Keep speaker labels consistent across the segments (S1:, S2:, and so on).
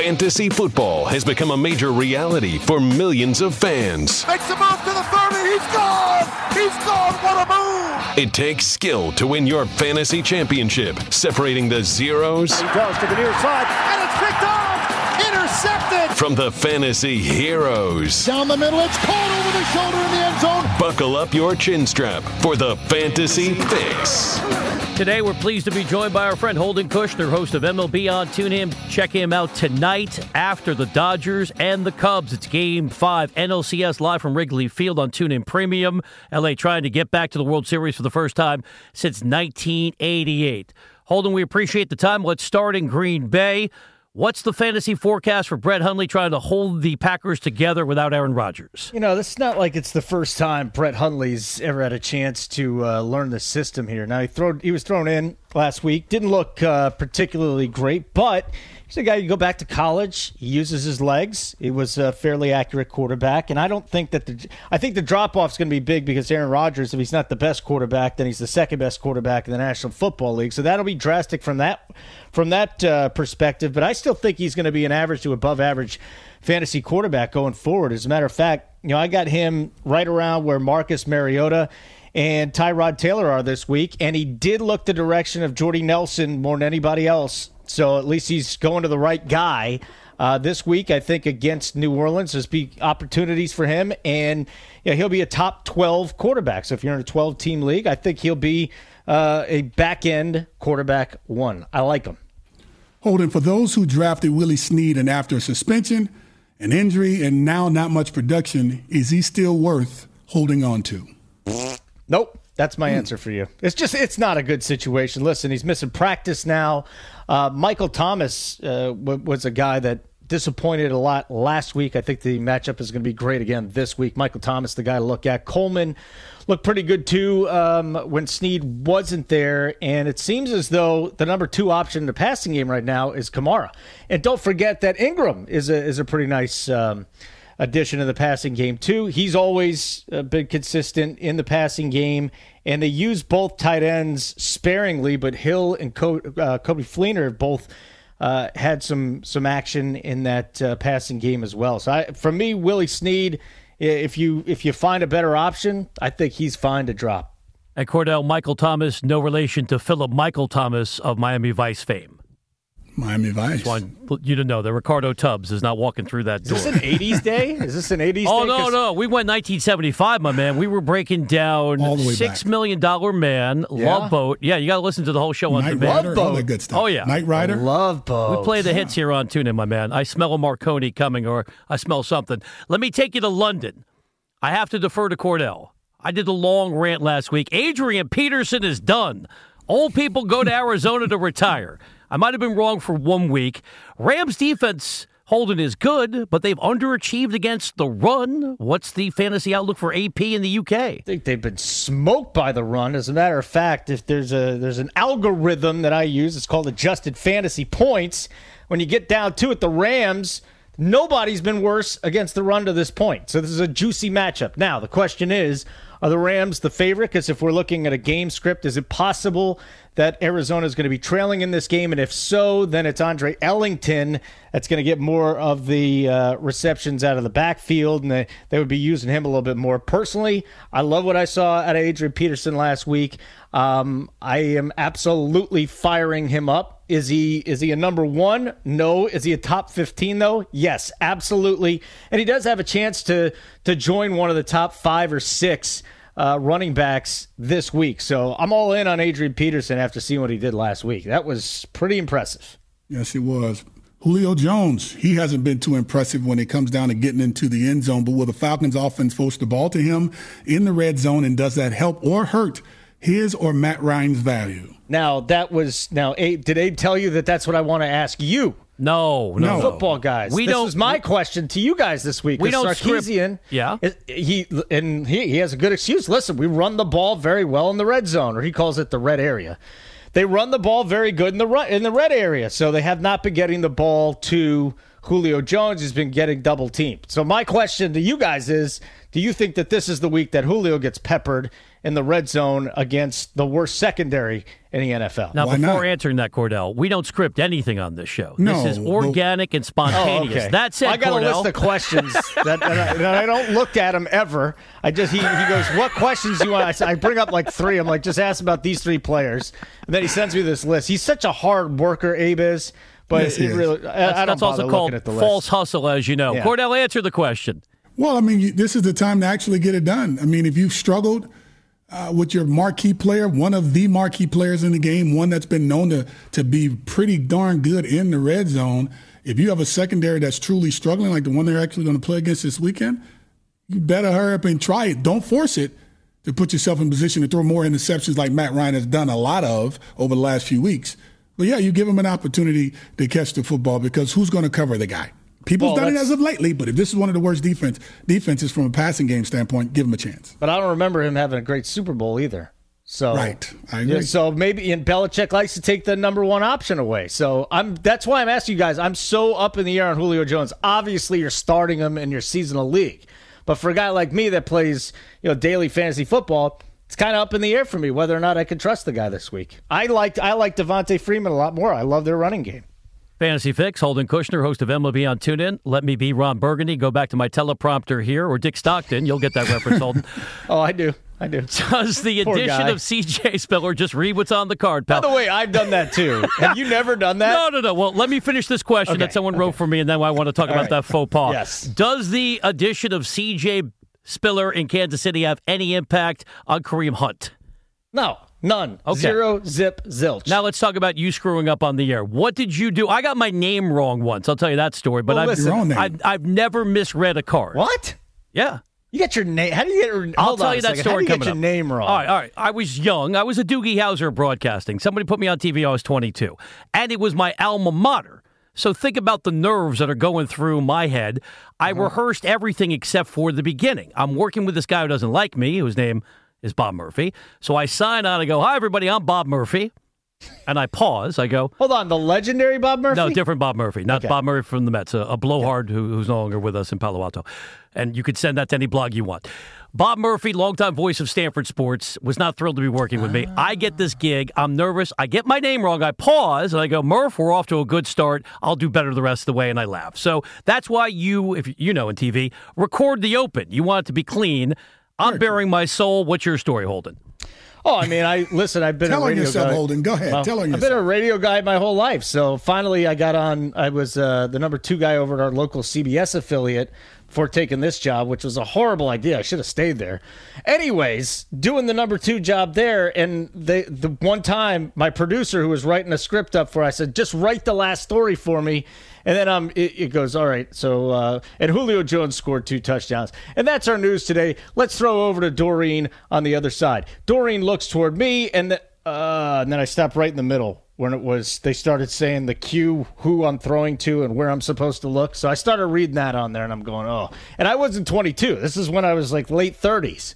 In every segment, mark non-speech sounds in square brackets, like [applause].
S1: Fantasy football has become a major reality for millions of fans.
S2: Makes the move to the 30. He's gone. He's gone. What a move.
S1: It takes skill to win your fantasy championship, separating the zeros
S2: He does to the near side, and it's picked off. Intercepted.
S1: from the fantasy heroes.
S2: Down the middle, it's caught over the shoulder in the end zone.
S1: Buckle up your chin strap for the Fantasy Fix.
S3: Today, we're pleased to be joined by our friend Holden Kushner, host of MLB on TuneIn. Check him out tonight after the Dodgers and the Cubs. It's Game 5, NLCS live from Wrigley Field on TuneIn Premium. LA trying to get back to the World Series for the first time since 1988. Holden, we appreciate the time. Let's start in Green Bay. What's the fantasy forecast for Brett Hundley trying to hold the Packers together without Aaron Rodgers?
S4: You know, this is not like it's the first time Brett Hundley's ever had a chance to uh, learn the system here. Now he throw he was thrown in last week, didn't look uh, particularly great, but he's a guy you go back to college. He uses his legs. He was a fairly accurate quarterback, and I don't think that the I think the drop off is going to be big because Aaron Rodgers, if he's not the best quarterback, then he's the second best quarterback in the National Football League. So that'll be drastic from that from that uh, perspective. But I still think he's going to be an average to above average fantasy quarterback going forward. As a matter of fact, you know, I got him right around where Marcus Mariota and Tyrod Taylor are this week, and he did look the direction of Jordy Nelson more than anybody else. So at least he's going to the right guy. Uh, this week, I think against New Orleans, there's be opportunities for him, and he'll be a top 12 quarterback. So if you're in a 12 team league, I think he'll be uh, a back end quarterback one. I like him.
S5: Holden, for those who drafted Willie Snead and after a suspension, an injury, and now not much production, is he still worth holding on to?
S4: Nope. That's my answer for you. It's just it's not a good situation. Listen, he's missing practice now. Uh, Michael Thomas uh, w- was a guy that disappointed a lot last week. I think the matchup is going to be great again this week. Michael Thomas, the guy to look at. Coleman looked pretty good too um, when Snead wasn't there, and it seems as though the number two option in the passing game right now is Kamara. And don't forget that Ingram is a is a pretty nice. Um, addition to the passing game too. He's always uh, been consistent in the passing game, and they use both tight ends sparingly. But Hill and Co- uh, Coby Fleener have both uh, had some some action in that uh, passing game as well. So I, for me, Willie Snead, if you if you find a better option, I think he's fine to drop.
S3: And Kordell Michael Thomas, no relation to Philip Michael Thomas of Miami Vice fame.
S5: Miami Vice.
S3: Want you to know that Ricardo Tubbs is not walking through that door.
S4: Is this an '80s day? Is this an '80s? [laughs]
S3: Oh
S4: day?
S3: no,
S4: 'Cause-
S3: no! No. We went 1975, my man. We were breaking down
S5: All the way
S3: Six
S5: back.
S3: Million Dollar Man,
S4: Yeah?
S3: Love Boat. Yeah, you got to listen to the whole show on
S5: Night
S3: demand.
S5: Rider, all
S4: Boat.
S5: that good stuff.
S3: Oh, yeah.
S5: Knight Rider.
S4: Love both.
S3: We play the hits here on TuneIn, my man. I smell a Marconi coming, or I smell something. Let me take you to London. I have to defer to Kordell. I did the long rant last week. Adrian Peterson is done. Old people go to Arizona to retire. I might have been wrong for one week. Rams defense Holden is good, but they've underachieved against the run. What's the fantasy outlook for AP in the UK?
S4: I think they've been smoked by the run. As a matter of fact, if there's a there's an algorithm that I use, it's called adjusted fantasy points. When you get down to it, the Rams, nobody's been worse against the run to this point. So this is a juicy matchup. Now the question is, are the Rams the favorite? Because if we're looking at a game script, is it possible that Arizona is going to be trailing in this game? And if so, then it's Andre Ellington that's going to get more of the uh, receptions out of the backfield, and they, they would be using him a little bit more. Personally, I love what I saw out of Adrian Peterson last week. Um, I am absolutely firing him up. Is he is he a number one? No. Is he a top fifteen though? Yes, absolutely. And he does have a chance to to join one of the top five or six uh, running backs this week. So I'm all in on Adrian Peterson after seeing what he did last week. That was pretty impressive.
S5: Yes, it was. Julio Jones, he hasn't been too impressive when it comes down to getting into the end zone, but will the Falcons offense force the ball to him in the red zone, and does that help or hurt his or Matt Ryan's value?
S4: Now that was now. Abe, did Abe tell you that that's what I want to ask you?
S3: No, no.
S5: No.
S4: football guys.
S3: We
S4: this
S3: don't-
S4: was my question to you guys this week.
S3: We
S4: 'cause
S3: don't script-
S4: Sarkisian,
S3: Yeah.
S4: is- he and he, he has a good excuse. Listen, we run the ball very well in the red zone, or he calls it the red area. They run the ball very good in the ru- in the red area, so they have not been getting the ball to Julio Jones. He's been getting double teamed. So my question to you guys is: Do you think that this is the week that Julio gets peppered in the red zone against the worst secondary in the NFL.
S3: Now,
S5: Why
S3: before
S5: not?
S3: answering that, Kordell, we don't script anything on this show.
S5: No,
S3: this is
S5: well-
S3: organic and
S4: Oh,
S3: spontaneous.
S4: okay.
S3: That's it,
S4: I got
S3: Kordell.
S4: a list of questions [laughs] that, that, I, that I don't look at him ever. I just he, he goes, "What questions do you want?" I bring up like three. I'm like, just ask about these three players, and then he sends me this list. He's such a hard worker, Abe is, but
S5: Yes, he
S4: it
S5: is.
S4: really, I,
S3: that's
S4: I don't
S3: that's also called
S4: at the
S3: false hustle, as you know.
S4: Yeah.
S3: Kordell, answer the question.
S5: Well, I mean, you, this is the time to actually get it done. I mean, if you've struggled uh, with your marquee player, one of the marquee players in the game, one that's been known to to be pretty darn good in the red zone, if you have a secondary that's truly struggling, like the one they're actually going to play against this weekend, you better hurry up and try it. Don't force it to put yourself in position to throw more interceptions like Matt Ryan has done a lot of over the last few weeks. But yeah, you give him an opportunity to catch the football because who's going to cover the guy? People's
S4: Well,
S5: done it as of lately, but if this is one of the worst defense defenses from a passing game standpoint, give him a chance.
S4: But I don't remember him having a great Super Bowl either. So
S5: Right. I
S4: Yeah, so maybe and Belichick likes to take the number one option away. So I'm that's why I'm asking you guys. I'm so up in the air on Julio Jones. Obviously, you're starting him in your seasonal league, but for a guy like me that plays you know daily fantasy football, it's kind of up in the air for me whether or not I can trust the guy this week. I liked I like Devonta Freeman a lot more. I love their running game.
S3: Fantasy Fix, Holden Kushner, host of MLB on TuneIn. Let me be Ron Burgundy. Go back to my teleprompter here, or Dick Stockton. You'll get that reference, [laughs] Holden.
S4: Oh, I do, I do.
S3: Does the
S4: Poor
S3: addition
S4: guy.
S3: of CJ Spiller just read what's on the card,
S4: By the way, I've done that too. [laughs] Have you never done that?
S3: No, no, no. Well, let me finish this question that
S4: Okay,
S3: someone wrote for me, and then I want to talk about
S4: right.
S3: that faux pas.
S4: Yes.
S3: Does the addition of CJ Spiller in Kansas City have any impact on Kareem Hunt?
S4: No, none.
S3: Okay.
S4: Zero, zip, zilch.
S3: Now let's talk about you screwing up on the air. What did you do? I got my name wrong once. I'll tell you that story. But
S4: Well,
S3: I've,
S4: listen,
S5: Your own name.
S3: I've, I've never misread a card.
S4: what?
S3: Yeah.
S4: You got your name. How do you get? Hold
S3: I'll tell you that
S4: second.
S3: story
S4: How do you
S3: coming
S4: get your
S3: up.
S4: name wrong?
S3: All right, all right. I was young. I was a Doogie Howser broadcasting. Somebody put me on TV. I was 22, and it was my alma mater. So think about the nerves that are going through my head. I
S4: Uh-huh.
S3: rehearsed everything except for the beginning. I'm working with this guy who doesn't like me, whose name is Bob Murphy. So I sign on. I go, "Hi, everybody. I'm Bob Murphy," and I pause. I go,
S4: Hold on, the legendary Bob Murphy.
S3: no, different Bob Murphy, not
S4: Okay.
S3: Bob Murphy from the Mets, a, a blowhard who, who's no longer with us in Palo Alto. And you could send that to any blog you want. Bob Murphy, longtime voice of Stanford sports, was not thrilled to be working with me. Ah. I get this gig. I'm nervous. I get my name wrong. I pause and I go, Murph, we're off to a good start. I'll do better the rest of the way. And I laugh. So that's why you, if you know in TV, record the open. You want it to be clean. I'm bearing my soul. What's your story, Holden?
S4: Oh, I mean, I listen. I've been
S5: Tell
S4: a radio
S5: yourself,
S4: guy.
S5: Holden. Go ahead. Tell on
S4: I've been a radio guy my whole life. So finally, I got on. I was uh, the number two guy over at our local CBS affiliate before taking this job, which was a horrible idea. I should have stayed there. Anyways, doing the number two job there, and they the one time my producer who was writing a script up for, I said, just write the last story for me. And then um, it, it goes, all right. So, uh, and Julio Jones scored two touchdowns. And that's our news today. Let's throw over to Doreen on the other side. Doreen looks toward me, and, the, uh, and then I stopped right in the middle when it was, they started saying the cue, who I'm throwing to, and where I'm supposed to look. So I started reading that on there, and I'm going, oh. And I wasn't 22. This is when I was like late 30s.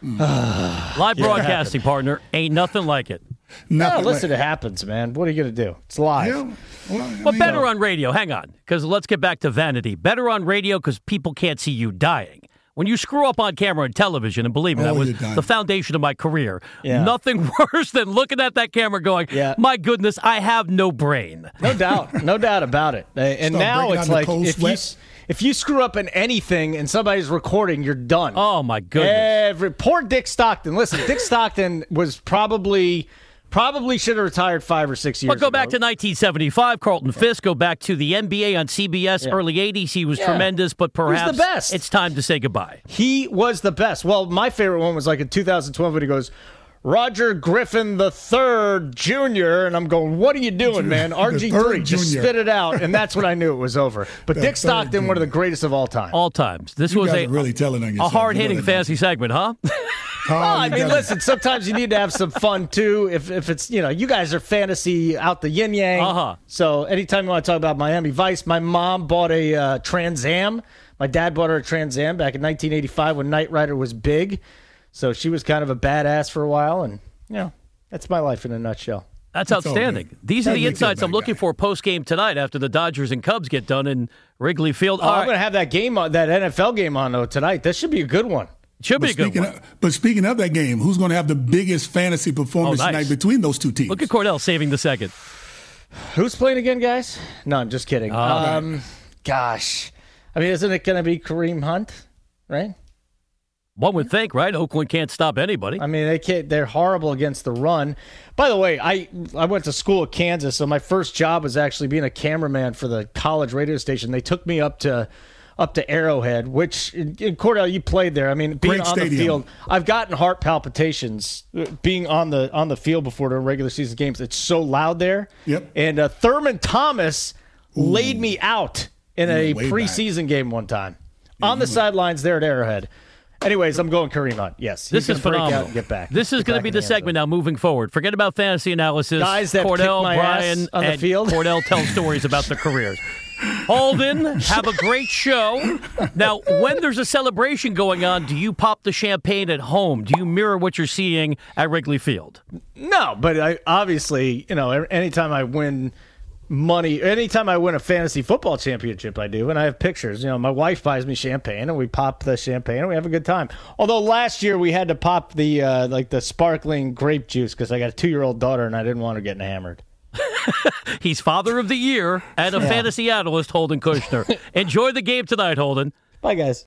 S4: Hmm. [sighs]
S3: Live broadcasting partner. Ain't nothing like it.
S4: No,
S5: Nothing
S4: listen,
S5: like-
S4: it happens, man. What are you going to do? It's live.
S5: Yeah, well, I
S3: But
S5: mean,
S3: better on radio. Hang on, because let's get back to vanity. Better on radio because people can't see you dying. When you screw up on camera and television, and believe me, that
S5: Oh,
S3: was the foundation of my career.
S4: Yeah.
S3: Nothing [laughs] worse than looking at that camera going,
S4: Yeah.
S3: my goodness, I have no brain.
S4: No doubt, no doubt about it. Uh, And
S5: Start
S4: now it's like if you
S5: sweat.
S4: if you screw up in anything and somebody's recording, you're done.
S3: Oh, my goodness.
S4: Every poor Dick Stockton. Listen, Dick Stockton was probably probably should have retired five or six years.
S3: But go back to 1975, Carlton Fisk. Go back to the NBA on CBS, early 80s. He was
S4: Yeah.
S3: tremendous, but
S4: perhaps the best.
S3: it's time to say goodbye.
S4: He was the best. Well, my favorite one was like in 2012 when he goes. Roger Griffin the third Jr. and I'm going, what are you doing, [laughs] man? RG3,
S5: third
S4: just spit it out, and that's when I knew it was over. [laughs] But
S5: The
S4: Dick
S5: third
S4: Stockton, one of the greatest of all time.
S3: All times. This
S5: You
S3: was a,
S5: really telling on
S3: a hard hitting
S5: You
S3: fantasy segment, huh? [laughs]
S5: Tom,
S4: Well, I mean,
S5: gotta-
S4: listen. Sometimes you need to have some fun too. If if it's you know, you guys are fantasy out the yin yang.
S3: Uh-huh.
S4: So anytime you want to talk about Miami Vice, my mom bought a uh, Trans Am. My dad bought her a Trans Am back in 1985 when Knight Rider was big. So she was kind of a badass for a while, and you know, that's my life in a nutshell.
S3: That's
S5: It's
S3: outstanding. These are the
S5: makes you a
S3: insights I'm looking
S5: guy.
S3: for post game tonight after the Dodgers and Cubs get done in Wrigley Field.
S4: Oh,
S3: All
S4: I'm
S3: right.
S4: going to have that game on that NFL game on though tonight. That should be a good one.
S3: Should be
S5: but
S3: a good
S5: speaking
S3: one.
S5: Of, but speaking of that game, who's going to have the biggest fantasy performance
S3: Oh, nice.
S5: tonight between those two teams?
S3: Look at Kordell saving the second.
S4: Who's playing again, guys? No, I'm just kidding. um, gosh, I mean, isn't it going to be Kareem Hunt? Right?
S3: One would think, right? Oakland can't stop anybody.
S4: I mean, they can't. They're horrible against the run. By the way, I I went to school at Kansas, so my first job was actually being a cameraman for the college radio station. They took me up to up to Arrowhead, which in, in Kordell, you played there. I mean, being
S5: Great
S4: on the field, I've gotten heart palpitations uh, being on the on the field before the regular season games. It's so loud there.
S5: Yep.
S4: And uh, Thurman Thomas laid me out in a
S5: You were way back.
S4: preseason game one time on the sidelines there at Arrowhead. Anyways, I'm going Kareem Hunt. Yes,
S3: This is phenomenal.
S4: get back.
S3: This is going to be the
S4: zone.
S3: segment now moving forward. Forget about fantasy analysis.
S4: Guys that Kordell, my
S3: Brian,
S4: ass on the
S3: and
S4: field.
S3: Kordell tell [laughs] stories about their careers. Holden, have a great show. Now, when there's a celebration going on, do you pop the champagne at home? Do you mirror what you're seeing at Wrigley Field?
S4: No, but I obviously, you know, anytime I win money, anytime I win a fantasy football championship, I do, and I have pictures. You know, my wife buys me champagne, and we pop the champagne, and we have a good time. Although last year we had to pop the uh, like the sparkling grape juice because I got a two year old daughter, and I didn't want her getting hammered. [laughs]
S3: He's Father of the Year and a fantasy analyst, Holden Kushner. [laughs] Enjoy the game tonight, Holden.
S4: Bye, guys.